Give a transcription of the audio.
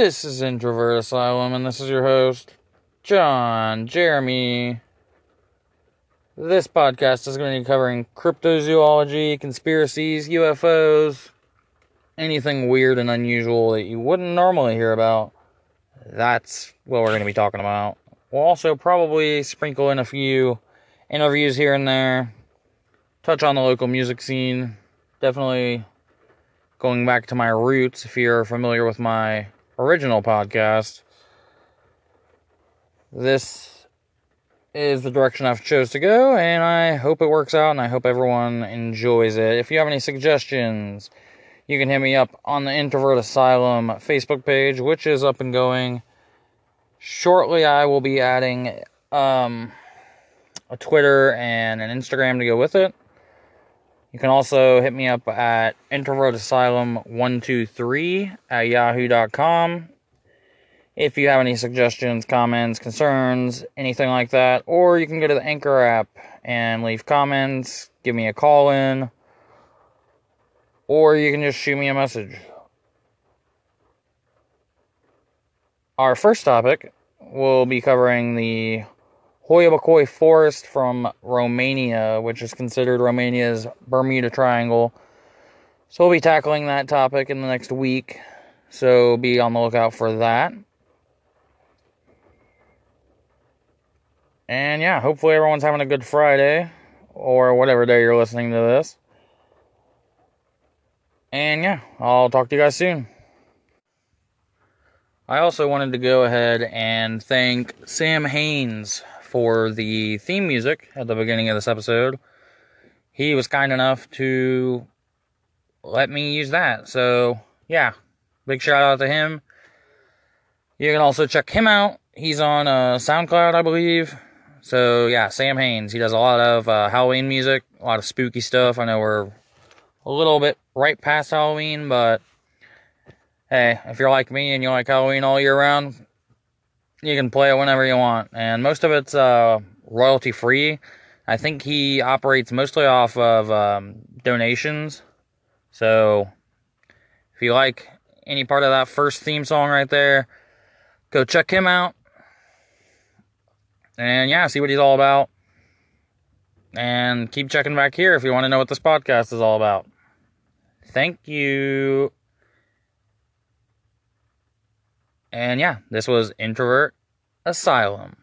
This is Introvert Asylum, and this is your host, John Jeremy. This podcast is going to be covering cryptozoology, conspiracies, UFOs, anything weird and unusual that you wouldn't normally hear about. That's what we're going to be talking about. We'll also probably sprinkle in a few interviews here and there, touch on the local music scene. Definitely going back to my roots if you're familiar with my original podcast. This is the direction I've chose to go, and I hope it works out, and I hope everyone enjoys it. If you have any suggestions, you can hit me up on the Introvert Asylum Facebook page, which is up and going. Shortly, I will be adding um, a Twitter and an Instagram to go with it. You can also hit me up at introvertasylum123 at yahoo.com if you have any suggestions, comments, concerns, anything like that. Or you can go to the Anchor app and leave comments, give me a call in, or you can just shoot me a message. Our first topic will be covering the Hoia Baciu Forest from Romania, which is considered Romania's Bermuda Triangle. So we'll be tackling that topic in the next week. So be on the lookout for that. And yeah, hopefully everyone's having a good Friday or whatever day you're listening to this. And yeah, I'll talk to you guys soon. I also wanted to go ahead and thank Sam Haynes for the theme music at the beginning of this episode. He was kind enough to let me use that. So, yeah, big shout out to him. You can also check him out. He's on uh, SoundCloud, I believe. So, yeah, Sam Haynes. He does a lot of uh, Halloween music, a lot of spooky stuff. I know we're a little bit right past Halloween, but hey, if you're like me and you like Halloween all year round, you can play it whenever you want, and most of it's uh, royalty free. I think he operates mostly off of um, donations. So if you like any part of that first theme song right there, go check him out. And yeah, see what he's all about. And keep checking back here if you want to know what this podcast is all about. Thank you. And yeah, this was Introvert Asylum.